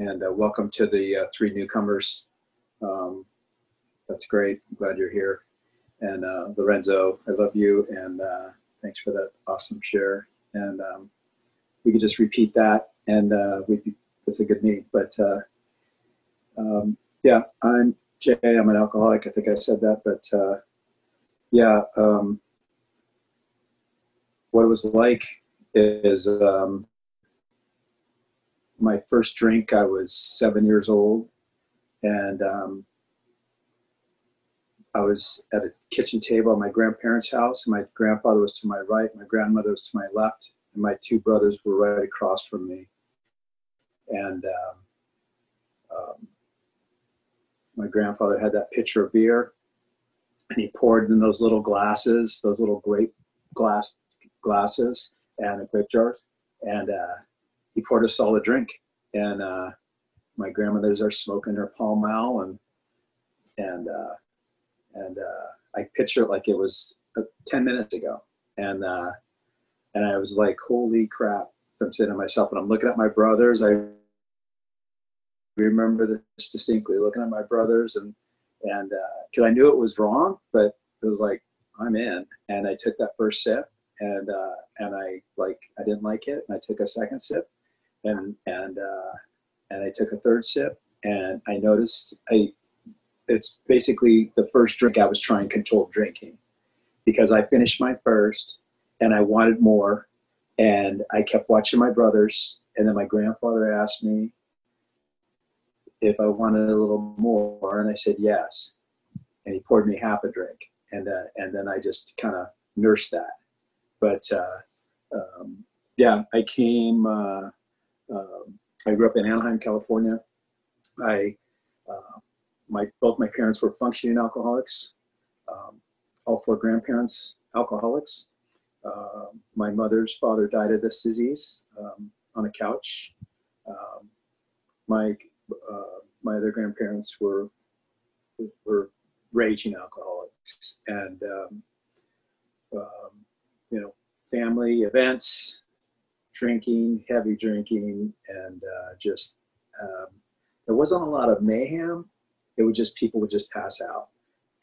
and uh, welcome to the uh, three newcomers. Um, that's great. I'm glad you're here. And uh, Lorenzo, I love you, and uh, thanks for that awesome share. And um, we could just repeat that, and uh, we it's a good meet. But uh, um, yeah, I'm Jay. I'm an alcoholic. I think I said that, but yeah, um, what it was like is um, my first drink. I was seven years old, and um, I was at a kitchen table at my grandparents' house. And My grandfather was to my right, my grandmother was to my left, and my two brothers were right across from me. And um, um, my grandfather had that pitcher of beer, and he poured in those little glasses, those little grape glass glasses, and a grape jars, and uh, he poured us all a drink. And uh, my grandmothers are smoking her Pall Mall, and and uh, and uh, I picture it like it was uh, ten minutes ago, and uh, and I was like, holy crap! I'm saying to myself, and I'm looking at my brothers. I remember this distinctly, looking at my brothers, and and because I knew it was wrong, but it was like I'm in, and I took that first sip, and uh, and I like I didn't like it, and I took a second sip, and and uh, and I took a third sip, and I noticed I it's basically the first drink I was trying controlled drinking because I finished my first and I wanted more and I kept watching my brothers and then my grandfather asked me if I wanted a little more and I said yes and he poured me half a drink and uh, and then I just kind of nursed that. But uh, um, yeah I came uh, um, I grew up in Anaheim California I uh, my both my parents were functioning alcoholics. Um, all four grandparents alcoholics. Uh, my mother's father died of this disease um, on a couch. Um, my uh, my other grandparents were were raging alcoholics, and you know, family events, drinking, heavy drinking, and uh, just um, there wasn't a lot of mayhem. It would just people would just pass out.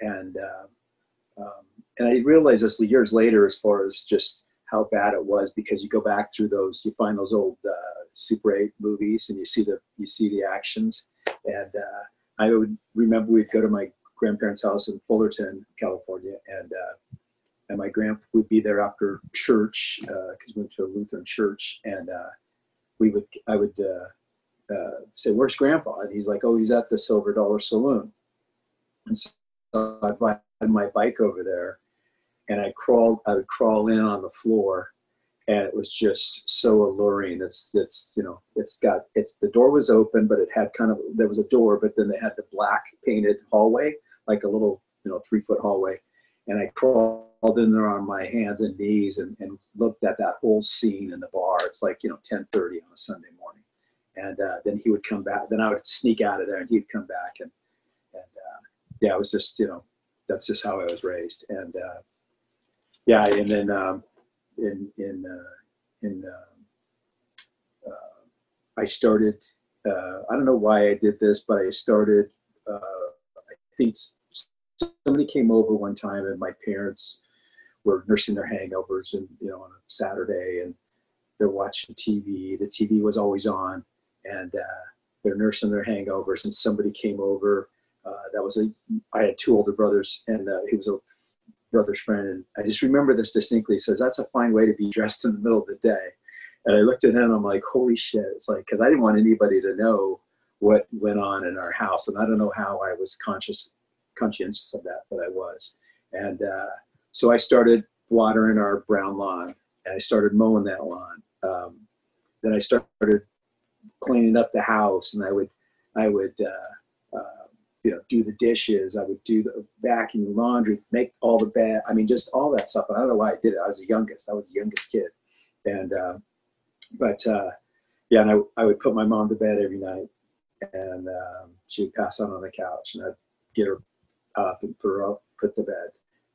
And uh, um, and i realized this years later as far as just how bad it was because you go back through those you find those old uh, super 8 movies and you see the you see the actions. And uh, i would remember we'd go to my grandparents house in fullerton california and uh, and my grandpa would be there after church because uh, we went to a lutheran church and uh, we would i would uh, say, "Where's Grandpa?" And he's like, "Oh, he's at the Silver Dollar Saloon." And so I had my bike over there, and I crawled. I would crawl in on the floor, and it was just so alluring. It's it's you know it's got it's the door was open, but it had kind of there was a door, but then they had the black painted hallway, like a little you know three foot hallway, and I crawled in there on my hands and knees and, and looked at that whole scene in the bar. It's like you know ten thirty on a Sunday morning and uh, then he would come back. Then I would sneak out of there, and he'd come back, and and uh, yeah, it was just you know that's just how I was raised, and uh, yeah, and then um, in in uh, in um, I started. I don't know why I did this, but I started. I think somebody came over one time, and my parents were nursing their hangovers, and you know on a Saturday, and they're watching TV. The TV was always on and uh, they're nursing their hangovers. And somebody came over. Uh, that was a. I had two older brothers, and uh, he was a brother's friend. And I just remember this distinctly. He says, "That's a fine way to be dressed in the middle of the day." And I looked at him. I'm like, "Holy shit!" It's like because I didn't want anybody to know what went on in our house, and I don't know how I was conscious conscientious of that, but I was. And uh, so I started watering our brown lawn, and I started mowing that lawn. Um, then I started cleaning up the house, and I would I would uh, uh, you know do the dishes. I would do the vacuum, laundry, make all the bed. I mean, just all that stuff. And I don't know why I did it. I was the youngest. I was the youngest kid, and uh, but uh, yeah, and I I would put my mom to bed every night, and um, she would pass out on the couch, and I'd get her up and put her up, put the bed.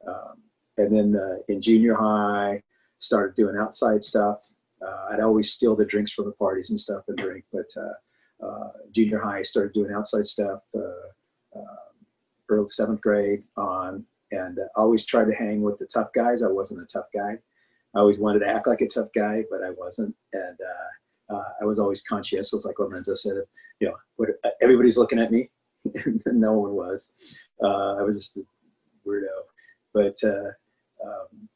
Um, and then uh, in junior high, started doing outside stuff uh, I'd always steal the drinks from the parties and stuff and drink, but uh, uh, junior high, started doing outside stuff. Uh, early seventh grade on, and always tried to hang with the tough guys. I wasn't a tough guy. I always wanted to act like a tough guy, but I wasn't. And uh, I was always conscientious, like Lorenzo said. You know, what, everybody's looking at me. no one was. Uh, I was just a weirdo. But um,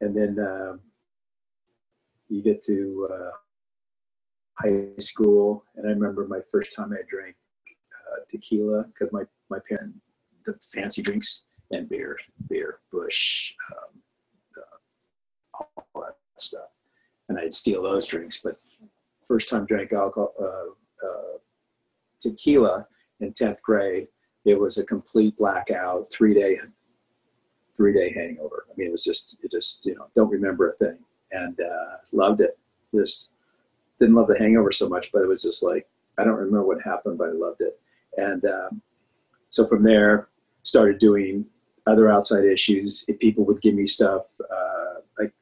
and then um, you get to uh, high school, and I remember my first time I drank uh, tequila because my my parents the fancy drinks and beer, beer, Busch, um, all that stuff. And I'd steal those drinks. But first time drank alcohol, uh, uh, tequila in 10th grade, it was a complete blackout, three day, three day hangover. I mean, it was just, it just, you know, don't remember a thing and uh, loved it. Just didn't love the hangover so much, but it was just like, I don't remember what happened, but I loved it. And um, so from there, started doing other outside issues. If people would give me stuff, uh, like,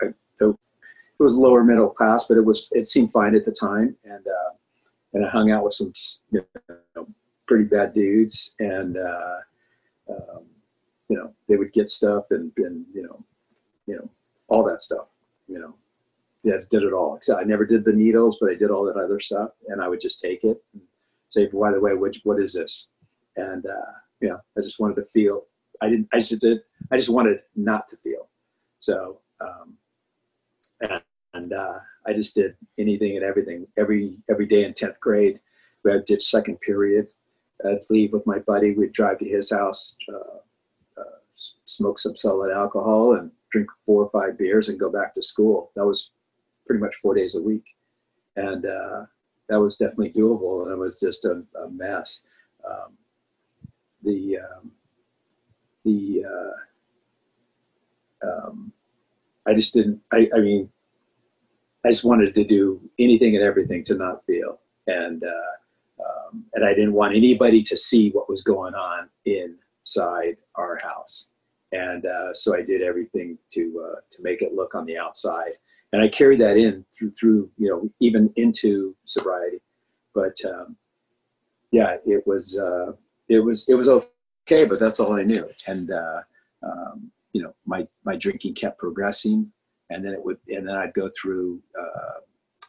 it was lower middle class, but it was it seemed fine at the time, and uh, and I hung out with some you know, pretty bad dudes, and uh, um, you know they would get stuff and, and you know you know all that stuff, you know. Yeah, did it all. Except I never did the needles, but I did all that other stuff, and I would just take it and say, "By the way, which what is this?" And uh, you know, I just wanted to feel. I didn't. I just did. I just wanted not to feel. So, um, and, and uh, I just did anything and everything every every day in tenth grade. We did second period. I'd leave with my buddy. We'd drive to his house, uh, smoke some solid alcohol, and drink four or five beers, and go back to school. That was pretty much four days a week, and uh, that was definitely doable. And it was just a, a mess. Um, the um, the uh, um, I just didn't. I, I mean, I just wanted to do anything and everything to not feel, and uh, um, and I didn't want anybody to see what was going on inside our house, and uh, so I did everything to uh, to make it look on the outside, and I carried that in through through you know even into sobriety, but um, yeah, it was uh, it was it was okay, but that's all I knew. And uh, um, you know, my my drinking kept progressing, and then it would, and then I'd go through uh,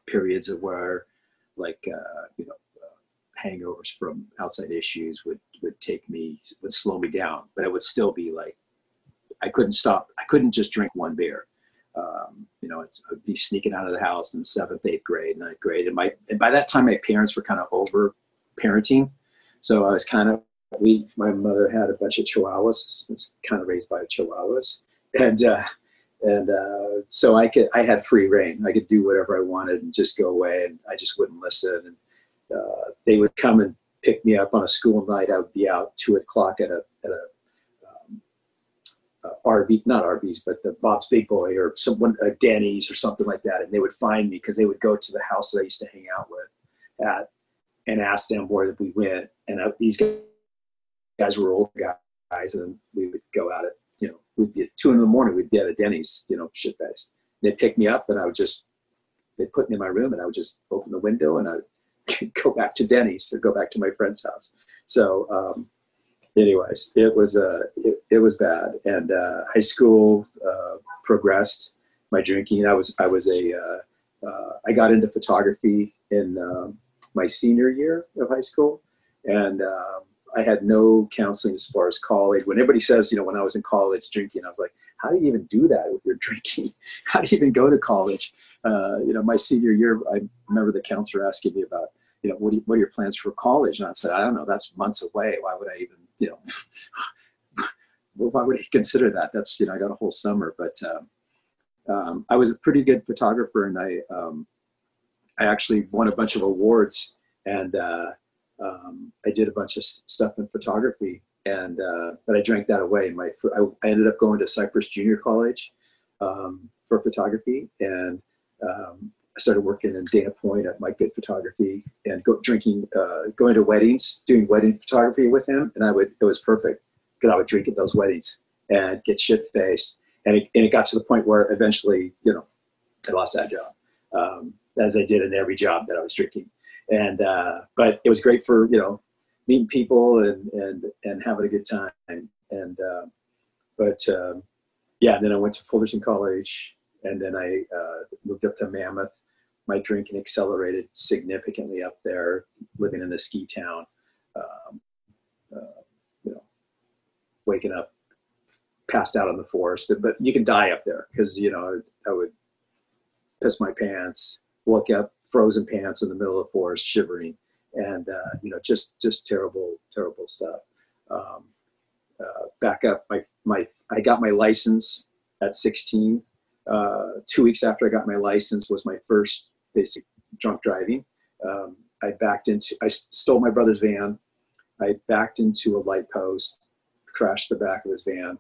periods of where, like, uh, you know, hangovers from outside issues would would take me would slow me down, but it would still be like, I couldn't stop. I couldn't just drink one beer. Um, you know, I'd be sneaking out of the house in seventh, eighth grade, ninth grade, and my and by that time my parents were kind of over parenting, so I was kind of we my mother had a bunch of chihuahuas. Was kind of raised by chihuahuas, and uh, and uh, so I could I had free reign. I could do whatever I wanted and just go away, and I just wouldn't listen. And uh, they would come and pick me up on a school night. I would be out two o'clock at a at a RV, not Arby's, but the Bob's Big Boy or someone, a Denny's or something like that, and they would find me because they would go to the house that I used to hang out with at, and ask them where we went. And uh, these guys were old guys, and we would go out at you know we'd be at two in the morning. We'd be at a Denny's, you know, shit faced. They'd pick me up, and I would just they'd put me in my room, and I would just open the window, and I'd go back to Denny's or go back to my friend's house. So, um, anyways, it was uh, it, it was bad, and uh, high school uh, progressed. My drinking, I was I was a uh, uh, I got into photography in um, my senior year of high school, and um, I had no counseling as far as college. When everybody says, you know, when I was in college drinking, I was like, how do you even do that with your drinking? How do you even go to college? Uh, you know, my senior year, I remember the counselor asking me about, you know, what, you, what are your plans for college? And I said, I don't know, that's months away. Why would I even, you know, why would I consider that? That's, you know, I got a whole summer, but um, um, I was a pretty good photographer and I, um, I actually won a bunch of awards and, uh, um, I did a bunch of stuff in photography, and uh, but I drank that away. My I, I, ended up going to Cypress Junior College um, for photography, and um, I started working in Dana Point at Mike Good Photography, and go drinking, uh, going to weddings, doing wedding photography with him, and I would it was perfect because I would drink at those weddings and get shit faced, and it, and it got to the point where eventually, you know, I lost that job, um, as I did in every job that I was drinking and uh, but it was great for you know meeting people and and and having a good time. And uh, but um, yeah, then I went to Fullerton College, and then I uh, moved up to Mammoth. My drinking accelerated significantly up there, living in a ski town. Um, uh, you know, waking up passed out in the forest, but you can die up there because you know I would piss my pants, woke up frozen pants in the middle of the forest, shivering, and uh, you know just just terrible terrible stuff. Um, uh, back up, my my I got my license at 16. Uh, two weeks after I got my license was my first basic drunk driving. Um, I backed into I stole my brother's van. I backed into a light post, crashed the back of his van.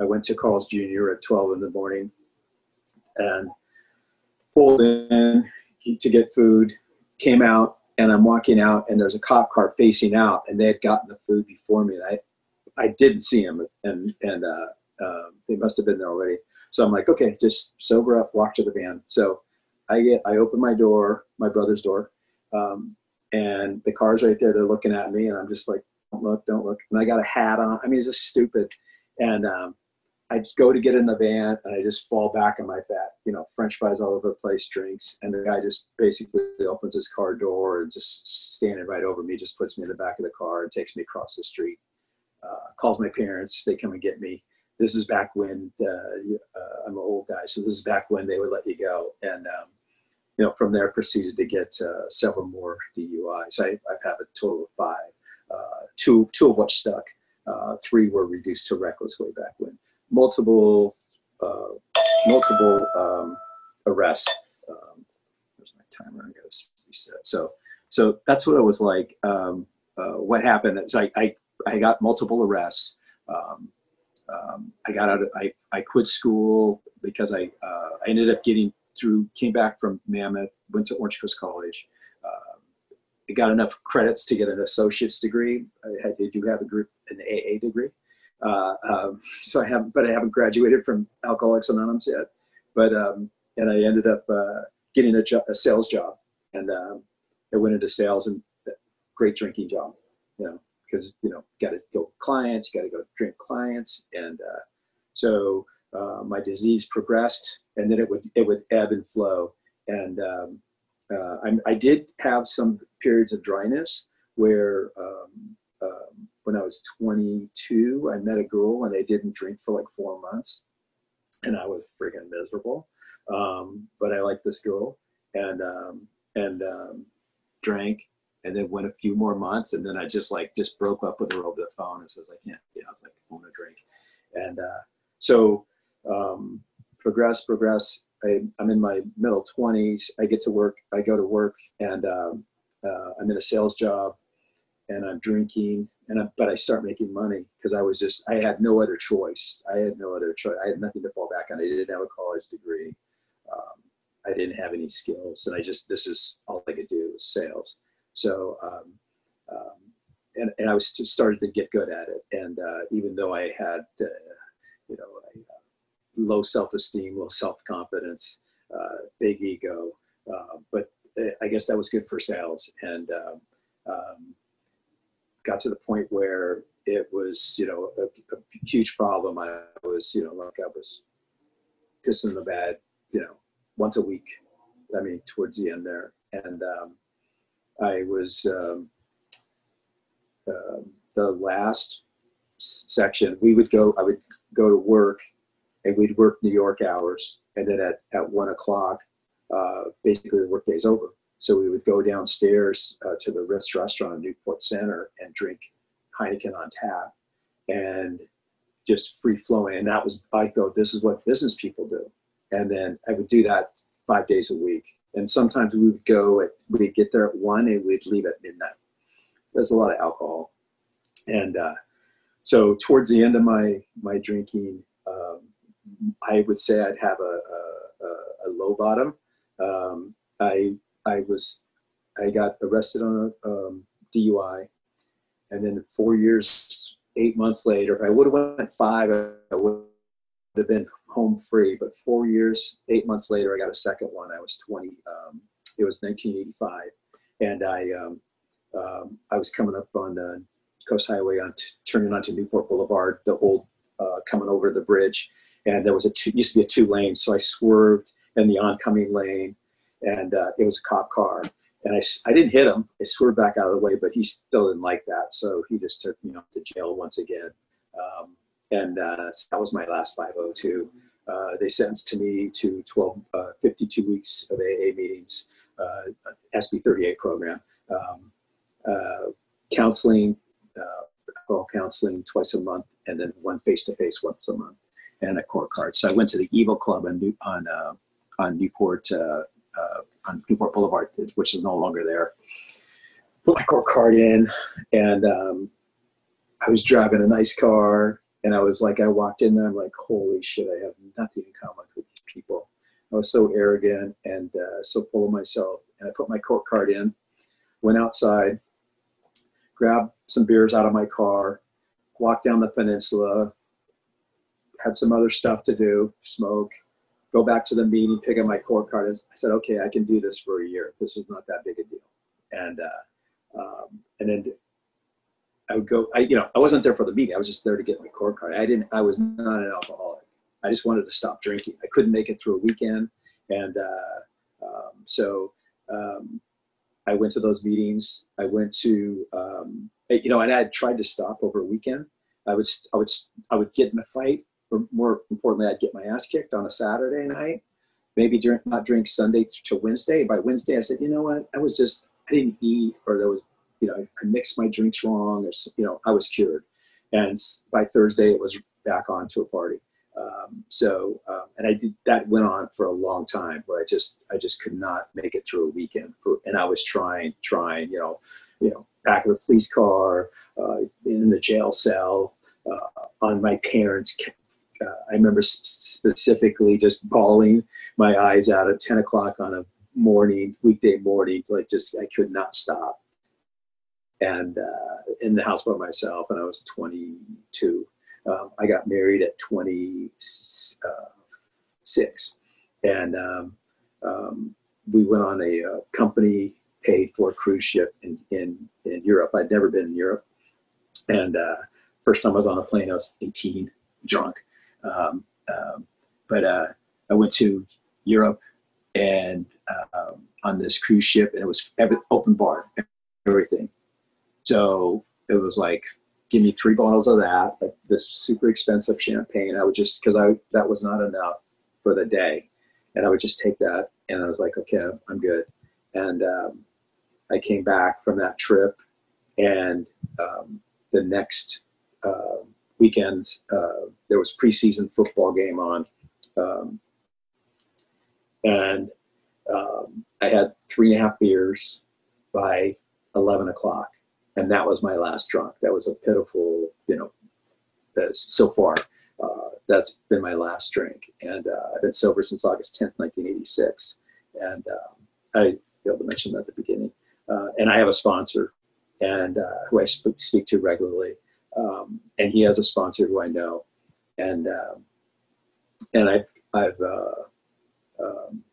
I went to Carl's Jr. at 12 in the morning and pulled in to get food, came out, and I'm walking out, and there's a cop car facing out, and they had gotten the food before me. And I, I didn't see him, and and uh, uh, they must have been there already. So I'm like, okay, just sober up, walk to the van. So I get, I open my door, my brother's door, um, and the car's right there. They're looking at me, and I'm just like, don't look, don't look. And I got a hat on. I mean, it's just stupid. And um, I go to get in the van and I just fall back on my back, you know, French fries all over the place, drinks. And the guy just basically opens his car door and just standing right over me, just puts me in the back of the car and takes me across the street. Uh, calls my parents, they come and get me. This is back when uh, uh, I'm an old guy, so this is back when they would let you go. And um, you know, from there proceeded to get uh, several more DUIs. I, I've a total of five, uh, two two of which stuck. Uh, three were reduced to reckless way back when multiple uh, multiple um, arrests. Um, there's my timer. I got to reset. So so that's what it was like. Um, uh, what happened is I, I I got multiple arrests. Um, um, I got out. Of, I I quit school because I uh, I ended up getting through. Came back from Mammoth. Went to Orange Coast College. I got enough credits to get an associate's degree. I, I do have a group an AA degree. Uh, um, so I haven't, but I haven't graduated from Alcoholics Anonymous yet. But um, and I ended up uh, getting a, jo- a, sales job, and um, I went into sales and great drinking job, you know, because you know got to go clients, you got to go drink clients, and uh, so uh, my disease progressed, and then it would it would ebb and flow, and um, uh, I, did have some periods of dryness where um, um, when I was 22, I met a girl and I didn't drink for like four months, and I was freaking miserable. Um, but I liked this girl, and um, and um, drank, and then went a few more months, and then I just like just broke up with her over the phone and says I can't. Yeah, I was like I want to drink, and uh, so um, progress, progress. I, am in my middle 20s. I get to work. I go to work, and um, uh, I'm in a sales job and I'm drinking, and I, but I start making money because I was just I had no other choice. I had no other choice. I had nothing to fall back on. I didn't have a college degree. Um, I didn't have any skills, and I just this is all I could do was sales. So, um, um, and and I was started to get good at it. And uh, even though I had, uh, you know, a, uh, low self-esteem, low self-confidence, uh, big ego, uh, but uh, I guess that was good for sales. And um, um got to the point where it was, you know, a, a huge problem. I was, you know, like I was pissing the bed, you know, once a week. I mean, towards the end there, and um, I was uh, the last section. We would go. I would go to work, and we'd work New York hours, and then at at one o'clock, uh, basically the workday's over. So we would go downstairs uh, to the Ritz restaurant in Newport Center and drink Heineken on tap and just free flowing. And that was, I go, this is what business people do. And then I would do that five days a week. And sometimes we would go at, we'd get there at one and we'd leave at midnight. So there's a lot of alcohol. And uh, so towards the end of my, my drinking, um, I would say I'd have a, a, a low bottom. Um, I I was, I got arrested on a um, DUI, and then four years, eight months later, I would have went five, I would have been home free. But four years, eight months later, I got a second one. I was 20. Um, it was 1985, and I um, um, I was coming up on the Coast Highway on turning onto Newport Boulevard, the old uh, coming over the bridge, and there was a two, used to be a two lane, so I swerved in the oncoming lane, and uh, it was a cop car, and I, I didn't hit him. I swerved back out of the way, but he still didn't like that, so he just took me off to jail once again, um, and uh, so that was my last 502. Uh, they sentenced to me to 12, uh, 52 weeks of AA meetings, uh, SB 38 program, um, uh, counseling, uh, counseling twice a month, and then one face-to-face once a month, and a court card. So I went to the Evil Club on New, on uh, on Newport on Newport Boulevard, which is no longer there. Put my court card in, and um, I was driving a nice car and I was like, I walked in there, I'm like, holy shit, I have nothing in common with these people. I was so arrogant and uh, so full of myself. And I put my court card in, went outside, grabbed some beers out of my car, walked down the peninsula, had some other stuff to do, smoke, go back to the meeting, pick up my court card. I said, okay, I can do this for a year. This is not that big a deal. And uh, um, and then I would go, I, you know, I wasn't there for the meeting. I was just there to get my court card. I didn't, I was not an alcoholic. I just wanted to stop drinking. I couldn't make it through a weekend. And uh, um, so um, I went to those meetings. I went to, um, you know, and I tried to stop over a weekend. I would, I would, I would get in a fight, or more importantly, I'd get my ass kicked on a Saturday night. Maybe drink, not drink Sunday to Wednesday. By Wednesday, I said, you know what? I was just, I didn't eat, or there was you know, I mixed my drinks wrong, or you know, I was cured. And by Thursday, it was back on to a party. Um, so, um, and I did that went on for a long time where I just, I just could not make it through a weekend. For, and I was trying, trying, you know, you know, back of the police car, uh, in the jail cell, uh, on my parents' uh, I remember specifically just bawling my eyes out at 10 o'clock on a morning, weekday morning, like just, I could not stop and uh, in the house by myself, and I was 22. Um, I got married at 26, and um, um, we went on a, a, uh, company paid for cruise ship in, in, in Europe. I'd never been in Europe, and uh, first time I was on a plane, I was 18, drunk. Um, um, but uh, I went to Europe and um, on this cruise ship, and it was open bar, everything so it was like, give me three bottles of that, like this super expensive champagne. I would just, cause I, that was not enough for the day. And I would just take that and I was like, okay, I'm good. And um, I came back from that trip and um, the next uh, weekend, uh, there was preseason football game on. Um, and um, I had three and a half beers by 11 o'clock and that was my last drunk. That was a pitiful, you know, so far. Uh, that's been my last drink, and uh, I've been sober since August 10th, 1986. And um, I failed to mention that at the beginning. Uh, and I have a sponsor, and uh, who I sp- speak to regularly, he has a sponsor who I know, and um, and I've I've uh, um,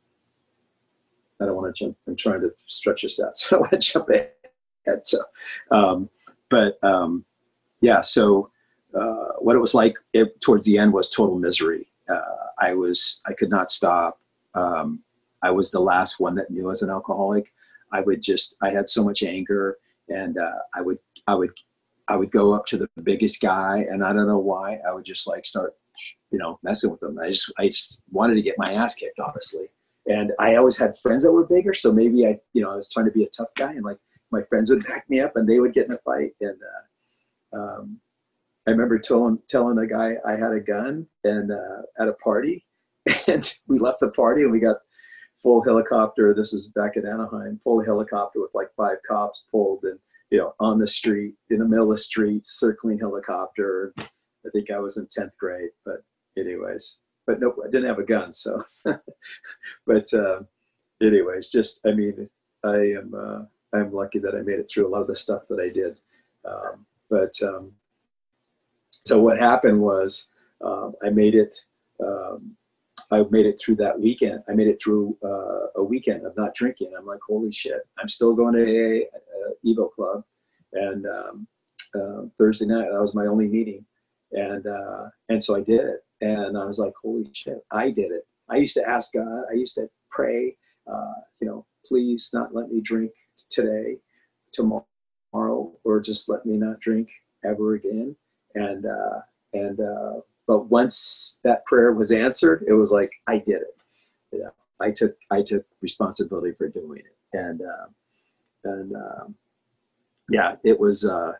I don't want to jump. I'm trying to stretch this out, so I want to jump ahead. So, um, but um, yeah, so uh, what it was like it, towards the end was total misery. Uh, I was I could not stop. Um, I was the last one that knew as an alcoholic. I would just I had so much anger, and uh, I would I would I would go up to the biggest guy, and I don't know why I would just like start you know messing with them. I just I just wanted to get my ass kicked, honestly. And I always had friends that were bigger, so maybe I you know I was trying to be a tough guy and like my friends would back me up and they would get in a fight. And uh, um, I remember telling, telling a guy I had a gun and uh, at a party and we left the party and we got full helicopter. This is back in Anaheim, full helicopter with like five cops pulled and, you know, on the street, in the middle of the street, circling helicopter. I think I was in 10th grade, but anyways, but nope, I didn't have a gun. So, but, uh, anyways, just, I mean, I am, uh, I'm lucky that I made it through a lot of the stuff that I did. Um, but um, so what happened was um, I made it. I made it through that weekend. I made it through uh, a weekend of not drinking. I'm like, holy shit! I'm still going to a, uh, Evo Club, and um, uh, Thursday night that was my only meeting, and uh, and so I did it, and I was like, holy shit! I did it. I used to ask God. I used to pray. Uh, you know, please not let me drink today, tomorrow, or just let me not drink ever again. And uh, and but once that prayer was answered, it was like I did it. You know, I took I took responsibility for doing it, and uh, and um, yeah, it was uh,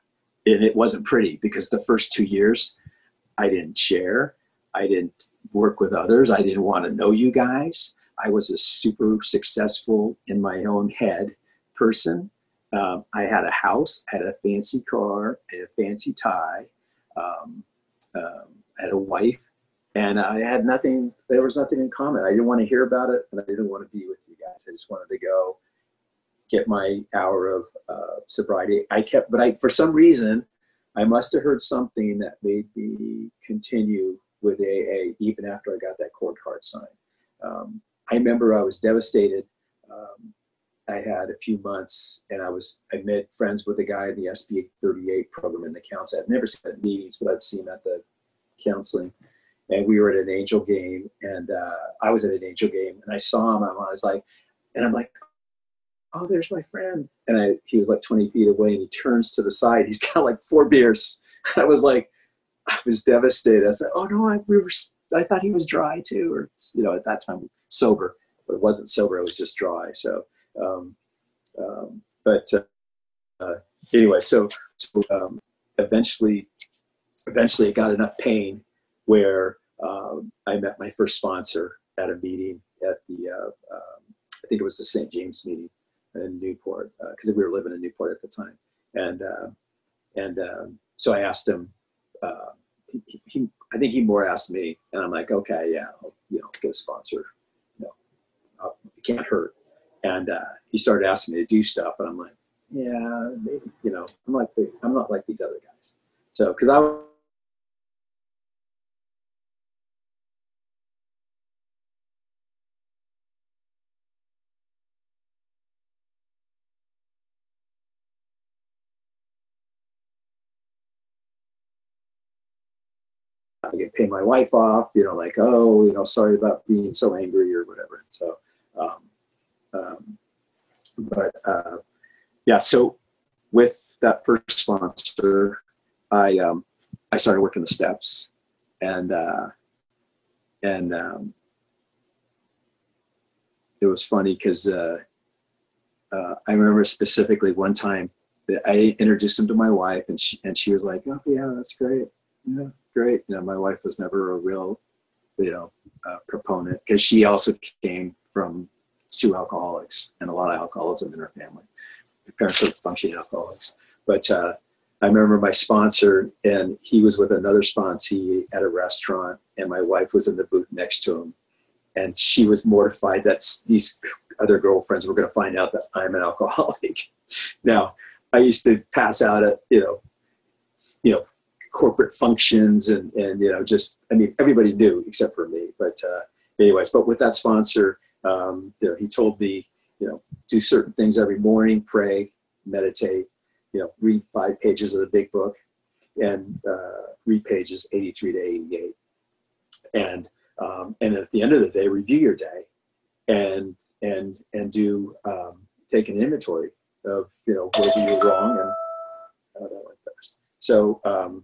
and it wasn't pretty because the first two years I didn't share, I didn't work with others, I didn't want to know you guys. I was a super successful in my own head person. Um, I had a house, i had a fancy car, had a fancy tie. Um, um, I had a wife, and I had nothing. There was nothing in common. I didn't want to hear about it, and I didn't want to be with you guys. I just wanted to go get my hour of uh, sobriety. I kept, but I for some reason, I must have heard something that made me continue with AA even after I got that court card signed. Um, I remember I was devastated. Um, I had a few months, and I was I made friends with a guy in the SB 38 program in the council. I'd never seen at meetings, but I'd seen him at the counseling, and we were at an angel game, and uh, I was at an angel game, and I saw him, I was like, and I'm like, oh, there's my friend, and I, he was like 20 feet away, and he turns to the side, he's got like four beers. I was like, I was devastated. I said, oh no, I, we were, I thought he was dry too, or you know, at that time sober, but it wasn't sober, it was just dry. So, um, um, but uh, uh, anyway, so, so um, eventually eventually it got enough pain where um, I met my first sponsor at a meeting at the, uh, um, I think it was the St. James meeting in Newport, because uh, we were living in Newport at the time. And, uh, and um, so I asked him, uh, he, he, I think he more asked me, and I'm like, okay, yeah, I'll, you know, get a sponsor. You know, it can't hurt. And uh, he started asking me to do stuff, and I'm like, yeah, maybe, you know, I'm like, I'm not like these other guys. So, because I pay my wife off, you know, like, oh, you know, sorry about being so angry or whatever. So, um, um, but uh, yeah, so with that first sponsor, I um, I started working the steps, and uh, and um, it was funny because uh, uh, I remember specifically one time that I introduced him to my wife, and she and she was like, "Oh yeah, that's great." Yeah great. You know, my wife was never a real, you know, uh, proponent because she also came from two alcoholics and a lot of alcoholism in her family. My parents were functioning alcoholics. But uh, I remember my sponsor, and he was with another sponsee at a restaurant, and my wife was in the booth next to him. And she was mortified that these other girlfriends were going to find out that I'm an alcoholic. now, I used to pass out at, you know, you know, corporate functions and and you know just I mean everybody knew except for me. But uh, anyways, but with that sponsor, um, you know, he told me you know do certain things every morning, pray, meditate, you know, read five pages of the big book, and uh, read pages 83 to 88, and um, and at the end of the day, review your day, and and and do um, take an inventory of you know where you were wrong and uh. So um,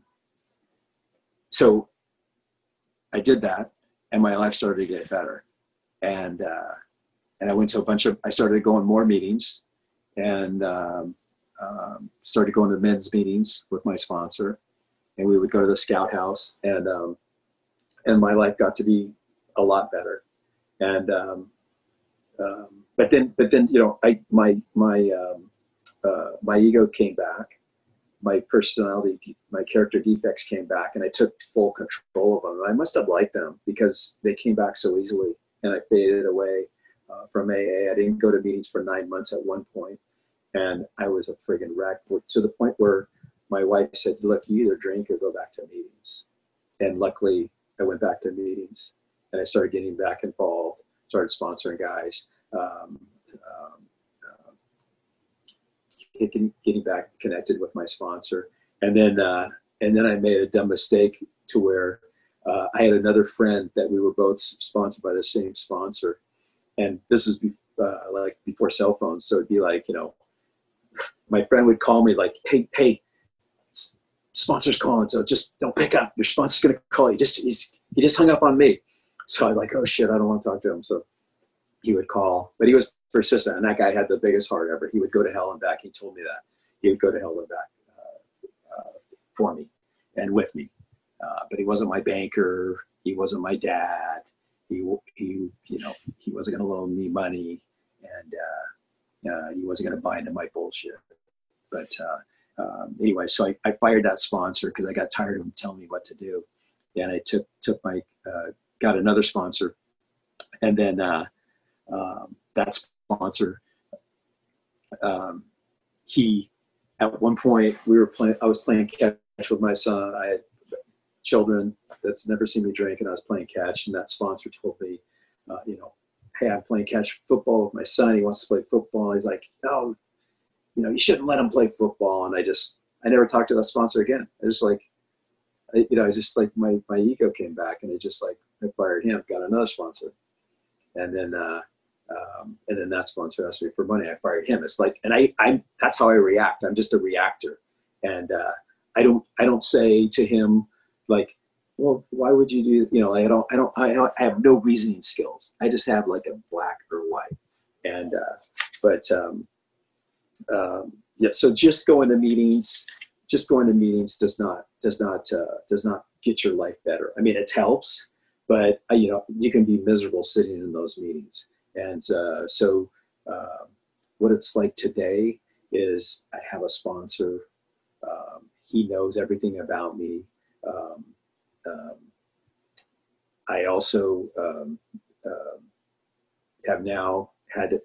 so I did that, and my life started to get better. And uh, and I went to a bunch of. I started going more meetings, and um, um, started going to men's meetings with my sponsor, and we would go to the Scout House, and um, and my life got to be a lot better. And um, um, but then but then you know I my my um, uh, my ego came back, my personality, my character defects came back, and I took full control of them. And I must have liked them because they came back so easily, and I faded away uh, from AA. I didn't go to meetings for nine months at one point, and I was a friggin' wreck to the point where my wife said, "Look, you either drink or go back to meetings." And luckily, I went back to meetings, and I started getting back involved. Started sponsoring guys. Um, um, getting, getting back connected with my sponsor, and then uh, and then I made a dumb mistake to where uh, I had another friend that we were both sponsored by the same sponsor, and this was uh, like before cell phones, so it'd be like you know, my friend would call me like, hey hey, sponsor's calling, so just don't pick up. Your sponsor's gonna call you. Just he's he just hung up on me, so I'm like, oh shit, I don't want to talk to him. So he would call, but he was persistent, and that guy had the biggest heart ever. He would go to hell and back. He told me that he would go to hell and back uh, uh, for me and with me. Uh, but he wasn't my banker. He wasn't my dad. He, he you know, he wasn't going to loan me money, and uh, uh, he wasn't going to buy into my bullshit. But uh, um, anyway, so I, I fired that sponsor because I got tired of him telling me what to do, and I took took my got another sponsor, and then um, that sponsor, um, he at one point we were playing. I was playing catch with my son. I had children that's never seen me drink, and I was playing catch, and that sponsor told me, uh, you know, hey, I'm playing catch football with my son. He wants to play football. He's like, no, you know, you shouldn't let him play football. And I just, I never talked to that sponsor again. I just like, I, you know, I just like my my ego came back, and I just like I fired him, got another sponsor, and then. uh um, and then that sponsor asked me for money. I fired him. It's like, and I, I, that's how I react. I'm just a reactor, and uh, I don't, I don't say to him, like, well, why would you do? You know, I don't, I don't, I, don't, I have no reasoning skills. I just have like a black or white. And uh, but um, um, yeah, so just going to meetings, just going to meetings does not does not uh, does not get your life better. I mean, it helps, but uh, you know, you can be miserable sitting in those meetings. And uh, so, uh, what it's like today is I have a sponsor. Um, he knows everything about me. Um, um, I also uh, have now had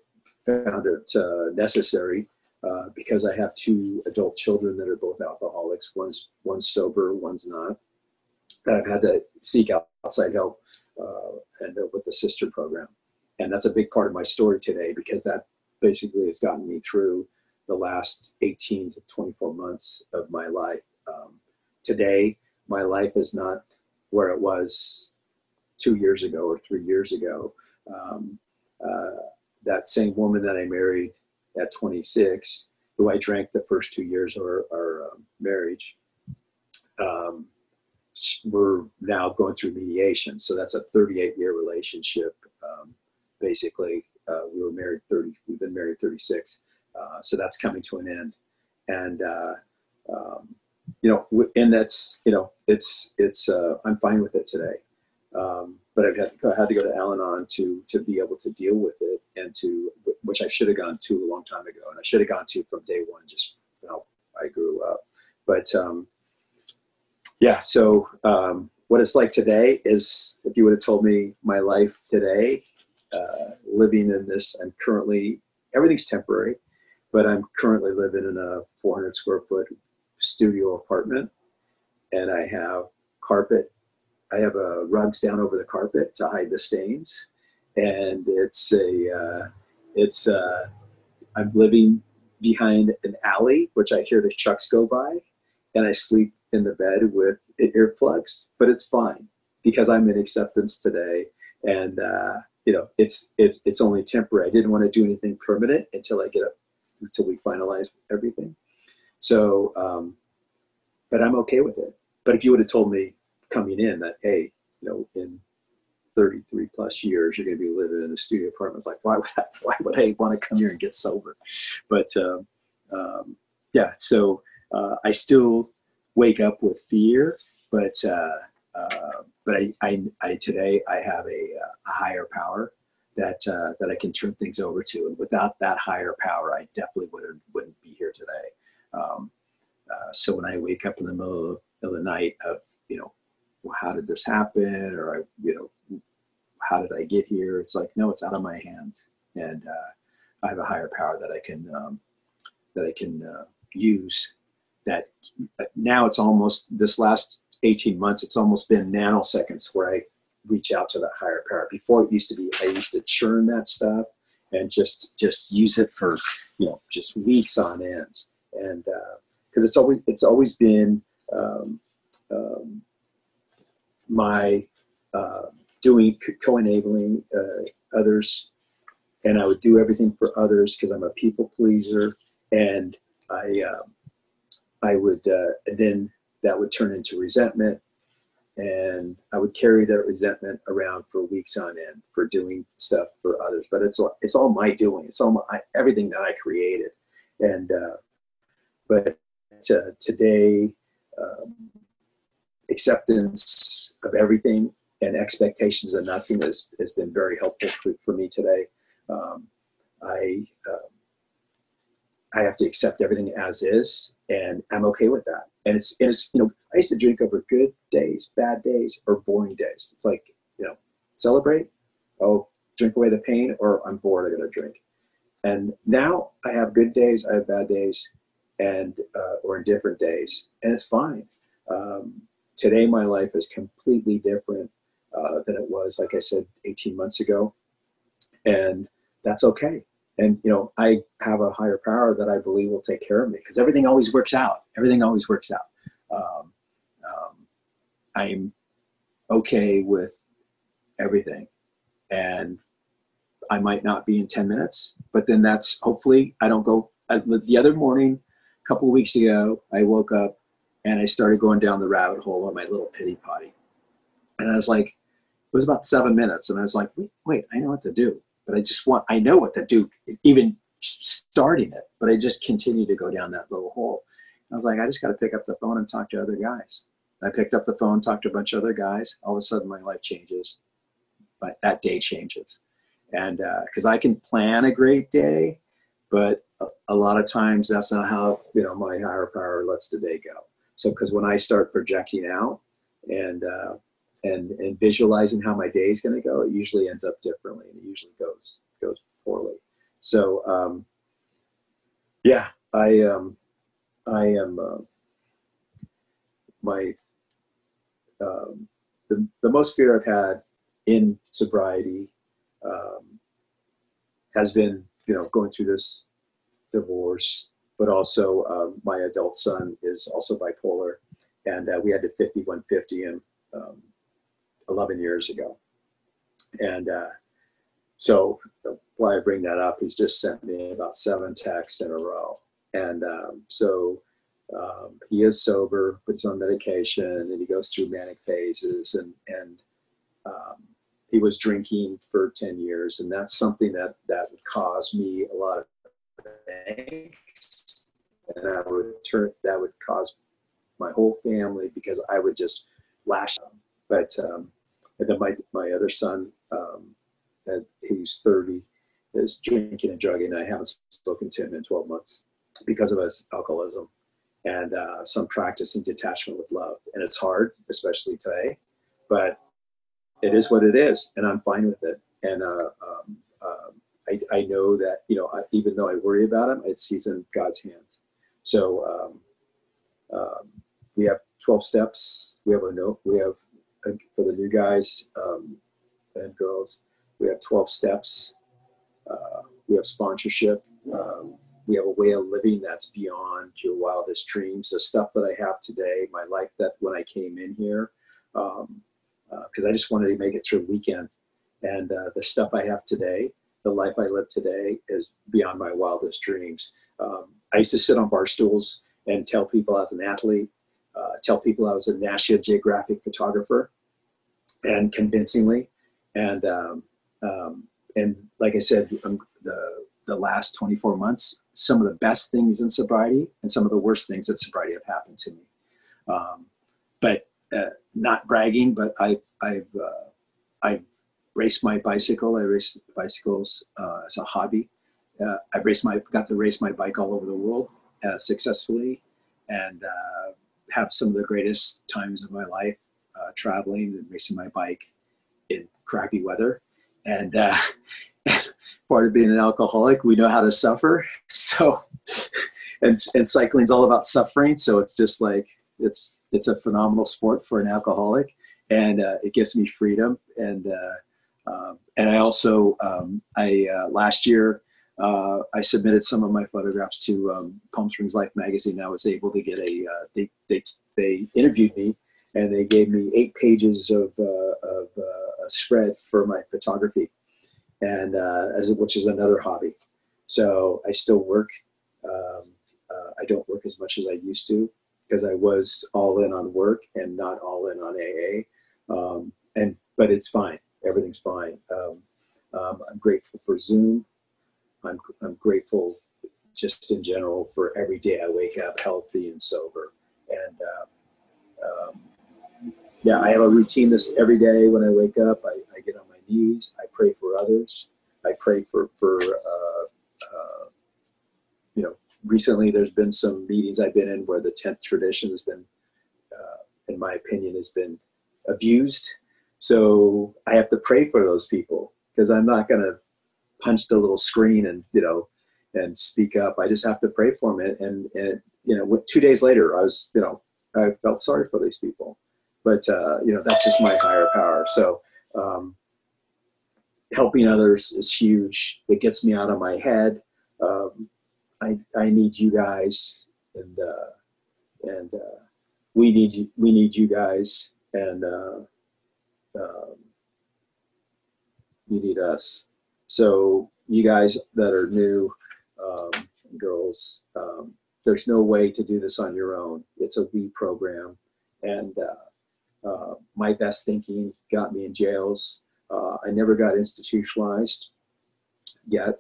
found it uh, necessary uh, because I have two adult children that are both alcoholics. One's one's sober, one's not. I've had to seek out outside help uh, and with the sister program, and that's a big part of my story today because that basically has gotten me through the last 18 to 24 months of my life. Um, today, my life is not where it was two years ago or three years ago. Um, uh, that same woman that I married at 26, who I drank the first two years of our, our um, marriage, um, we're now going through mediation. So that's a 38 year relationship. Um, basically, uh, we were married 30, we've been married 36. Uh, so that's coming to an end. And uh, um, you know, and that's, you know, it's, it's, uh, I'm fine with it today. Um, but I've had, I had to go to Al-Anon to, to be able to deal with it and to, which I should have gone to a long time ago. And I should have gone to from day one, just how I grew up. But, um, yeah, so, um, what it's like today is if you would have told me my life today, uh, living in this, I'm currently, everything's temporary, but I'm currently living in a 400 square foot studio apartment, and I have carpet. I have uh, rugs down over the carpet to hide the stains, and it's a uh, it's uh, I'm living behind an alley, which I hear the trucks go by, and I sleep in the bed with earplugs, but it's fine because I'm in acceptance today, and uh, you know it's it's it's only temporary. I didn't want to do anything permanent until I get up until we finalize everything. So, um, but I'm okay with it. But if you would have told me coming in that, hey, you know, in 33 plus years, you're going to be living in a studio apartment, it's like, why would I, why would I want to come here and get sober? But um, um, yeah, so uh, I still wake up with fear, but uh, uh, but I, I, I, today I have a, uh, a higher power that uh, that I can turn things over to, and without that higher power, I definitely wouldn't wouldn't be here today. Um, uh, so when I wake up in the middle of the night of, you know, well, how did this happen? Or, I, you know, how did I get here? It's like, no, it's out of my hands. And uh, I have a higher power that I can, um, that I can uh, use that now it's almost this last 18 months, it's almost been nanoseconds where I reach out to that higher power. Before it used to be, I used to churn that stuff and just just use it for you know just weeks on end, and because uh, it's always it's always been um, um, my uh, doing co-enabling uh, others, and I would do everything for others because I'm a people pleaser, and I um, I would uh, then that would turn into resentment and I would carry that resentment around for weeks on end for doing stuff for others. But it's it's all my doing. It's all my, everything that I created. And uh, but uh, today, um, acceptance of everything and expectations of nothing has has been very helpful for, for me today. Um, I uh, I have to accept everything as is, and I'm okay with that. And it's, it's you know, I used to drink over good days, bad days, or boring days. It's like, you know, celebrate, oh, drink away the pain, or I'm bored, I gotta drink. And now I have good days, I have bad days, and uh, or indifferent days, and it's fine. Um, today, my life is completely different uh, than it was, like I said, 18 months ago, and that's okay and you know i have a higher power that i believe will take care of me because everything always works out. Everything always works out. Um, um, i'm okay with everything. And i might not be in 10 minutes but then that's hopefully i don't go I, the other morning a couple of weeks ago i woke up and i started going down the rabbit hole on my little pity potty. And i was like it was about seven minutes and i was like wait, wait i know what to do but I just want, I know what to do, even starting it, but I just continue to go down that little hole. I was like, I just got to pick up the phone and talk to other guys. I picked up the phone, talked to a bunch of other guys. All of a sudden, my life changes. But that day changes, and because uh, I can plan a great day, but a, a, lot of times that's not how you know my higher power lets the day go. So, because when I start projecting out and uh, and and visualizing how my day is going to go, it usually ends up differently, and it usually goes goes poorly. So um, yeah, I um, I am uh, my um, the the most fear I've had in sobriety um, has been you know going through this divorce, but also um, my adult son is also bipolar, and uh, we had to 5150 him. Um, 11 years ago. And uh, so why I bring that up, he's just sent me about seven texts in a row. And um, so um, he is sober, but he's on medication and he goes through manic phases and, and um, he was drinking for 10 years. And that's something that, that would cause me a lot of angst. And that would turn, that would cause my whole family because I would just lash out. But um, and then my my other son, um, he's 30, is drinking and drugging. And I haven't spoken to him in 12 months because of his alcoholism. And uh, so I'm practicing detachment with love, and it's hard, especially today, but it is what it is, and I'm fine with it. And uh, um, um, I, I, know that you know, I, even though I worry about him, it's he's in God's hands. So um, um we have 12 steps. We have a note. We have for the new guys um, and girls. We have 12 steps. Uh, we have sponsorship. Um, we have a way of living that's beyond your wildest dreams. The stuff that I have today, my life that when I came in here, because um, uh, I just wanted to make it through the weekend. And uh, the stuff I have today, the life I live today, is beyond my wildest dreams. Um, I used to sit on bar stools and tell people I was an athlete, uh, tell people I was a National Geographic photographer, and convincingly. And um, um, and like I said, um, the the last 24 months, some of the best things in sobriety and some of the worst things that sobriety have happened to me. Um, but uh, not bragging, but I, I've uh, I raced my bicycle. I raced bicycles uh, as a hobby. Uh, I raced my got to race my bike all over the world uh, successfully, and uh, have some of the greatest times of my life uh, traveling and racing my bike in crappy weather. And uh, part of being an alcoholic, we know how to suffer. So, and and cycling's all about suffering. So it's just like it's it's a phenomenal sport for an alcoholic. and uh, it gives me freedom. And uh, um, and I also um, I uh, last year uh, I submitted some of my photographs to um, Palm Springs Life magazine. I was able to get a uh, they, they they interviewed me and they gave me eight pages of of a spread for my photography, and as which is another hobby. So I still work. Um, I don't work as much as I used to because I was all in on work and not all in on AA. Um, and but it's fine. Everything's fine. Um, um, I'm grateful for Zoom. I'm I'm grateful just in general for every day I wake up healthy and sober. And uh, um, yeah, I have a routine this every day when I wake up. I, I, get on my knees. I pray for others. I pray for for uh, uh, you know. Recently, there's been some meetings I've been in where the tenth tradition has been, uh, in my opinion, has been abused. So I have to pray for those people because I'm not going to punch the little screen and, you know, and speak up. I just have to pray for them. And, and, and you know, two days later, I was, you know, I felt sorry for these people. But, uh, you know, that's just my higher power. So, um, helping others is huge. It gets me out of my head. Um, I, I need you guys and, uh, and, uh, we need you, we need you guys and uh, um, you need us. So you guys that are new, um, girls, um, there's no way to do this on your own. It's a we program, and uh, uh, my best thinking got me in jails. Uh, I never got institutionalized yet,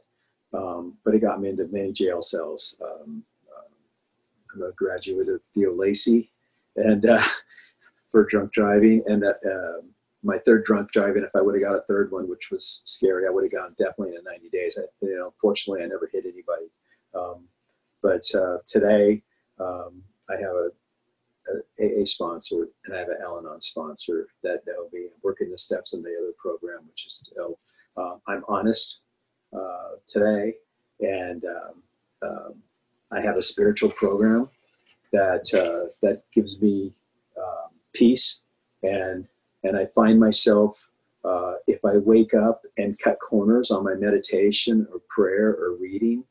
um, but it got me into many jail cells. Um, uh, I'm a graduate of Theo Lacy, and uh, for drunk driving. And uh, my third drunk driving, if I would have got a third one, which was scary, I would have gone definitely in 90 days. I, you know, fortunately, I never hit anybody. Um, but uh, today, um, I have a, a, AA sponsor and I have an Al-Anon sponsor that will be working the steps in the other program, which is to, uh, I'm honest uh, today, and um, um, I have a spiritual program that uh, that gives me peace and and I find myself uh, if I wake up and cut corners on my meditation or prayer or reading,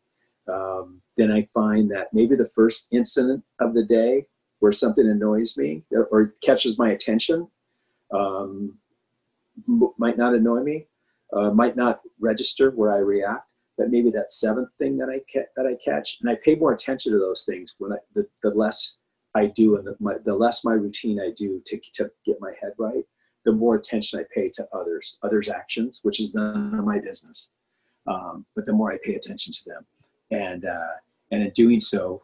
um, then I find that maybe the first incident of the day where something annoys me or catches my attention um, might not annoy me, uh, might not register where I react, but maybe that seventh thing that I ca- that I catch, and I pay more attention to those things when I, the, the less I do and the, my, the less my routine I do to, to get my head right, the more attention I pay to others, others' actions, which is none of my business. Um, but the more I pay attention to them, and uh, and in doing so,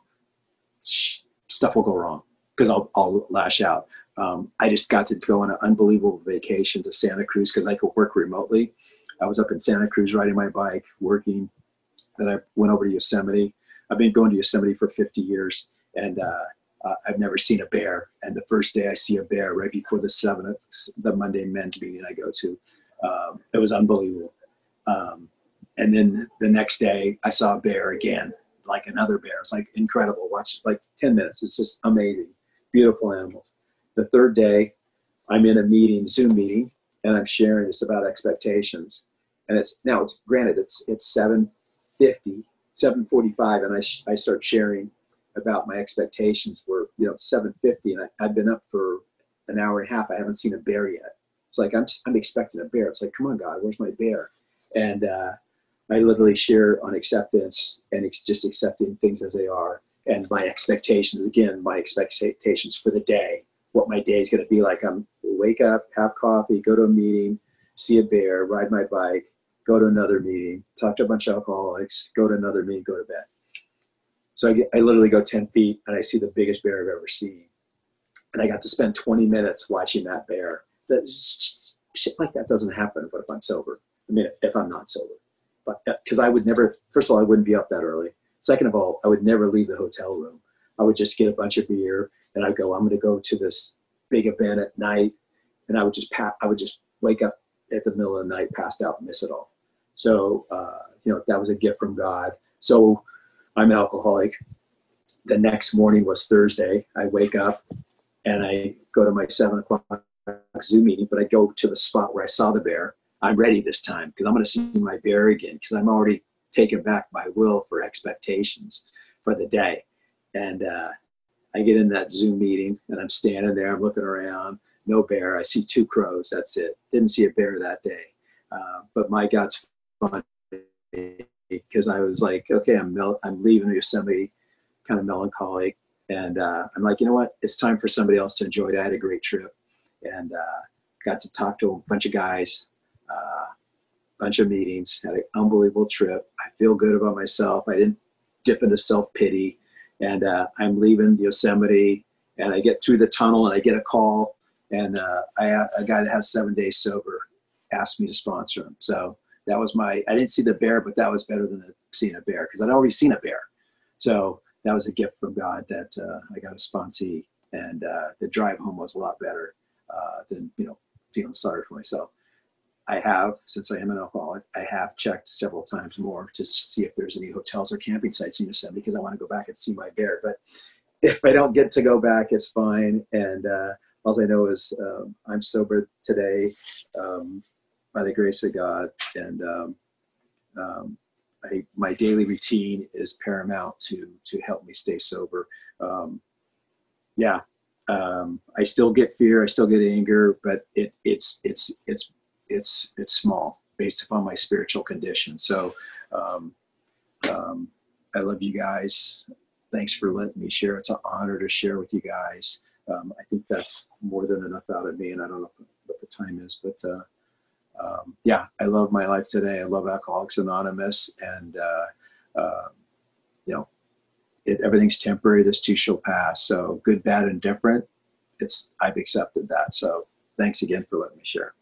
stuff will go wrong because I'll I'll lash out. Um, I just got to go on an unbelievable vacation to Santa Cruz because I could work remotely. I was up in Santa Cruz riding my bike, working. Then I went over to Yosemite. I've been going to Yosemite for 50 years, and uh, I've never seen a bear, and the first day I see a bear right before the seven the Monday men's meeting I go to, um, it was unbelievable. Um, and then the next day I saw a bear again, like another bear. It's like incredible. Watch like ten minutes. It's just amazing, beautiful animals. The third day, I'm in a meeting, Zoom meeting, and I'm sharing this about expectations. And it's now it's granted it's it's 750, 745, and I sh- I start sharing about my expectations were, you know, 750 and I, I've been up for an hour and a half. I haven't seen a bear yet. It's like, I'm, I'm expecting a bear. It's like, come on, God, where's my bear? And uh, I literally share on acceptance and ex- just accepting things as they are. And my expectations, again, my expectations for the day, what my day is going to be like. I'm wake up, have coffee, go to a meeting, see a bear, ride my bike, go to another meeting, talk to a bunch of alcoholics, go to another meeting, go to bed. So I, I literally go 10 feet and I see the biggest bear I've ever seen. And I got to spend 20 minutes watching that bear. That shit like that doesn't happen what if I'm sober. I mean, if I'm not sober, because uh, I would never. First of all, I wouldn't be up that early. Second of all, I would never leave the hotel room. I would just get a bunch of beer and I'd go. I'm going to go to this big event at night, and I would just pa- I would just wake up at the middle of the night, passed out, miss it all. So uh, you know that was a gift from God. So I'm an alcoholic. The next morning was Thursday. I wake up and I go to my seven o'clock Zoom meeting, but I go to the spot where I saw the bear. I'm ready this time because I'm going to see my bear again because I'm already taken back by will for expectations for the day. And uh, I get in that Zoom meeting and I'm standing there, I'm looking around, no bear. I see two crows. That's it. Didn't see a bear that day. Uh, but my God's fun because I was like, okay, I'm mel- I'm leaving Yosemite, kind of melancholic, and uh, I'm like, you know what? It's time for somebody else to enjoy it. I had a great trip, and uh, got to talk to a bunch of guys, uh, bunch of meetings, had an unbelievable trip. I feel good about myself. I didn't dip into self pity, and uh, I'm leaving Yosemite, and I get through the tunnel, and I get a call, and uh, I a guy that has seven days sober asked me to sponsor him. So that was my i didn't see the bear but that was better than seeing a bear because i'd already seen a bear so that was a gift from god that uh, i got a sponsee and uh, the drive home was a lot better uh, than you know feeling sorry for myself i have since i am an alcoholic i have checked several times more to see if there's any hotels or camping sites in yosemite because i want to go back and see my bear but if i don't get to go back it's fine and uh, all i know is um, i'm sober today um, by the grace of God. And um, um, I, my daily routine is paramount to to help me stay sober. Um, yeah, um, I still get fear, I still get anger, but it it's it's it's it's it's small based upon my spiritual condition. So um, um, I love you guys. Thanks for letting me share. It's an honor to share with you guys. I think that's more than enough out of me, and I don't know what the time is, but. Uh, um, yeah, I love my life today. I love Alcoholics Anonymous, and uh, uh, you know, it, everything's temporary. This too shall pass. So good, bad, and different. It's I've accepted that. So thanks again for letting me share.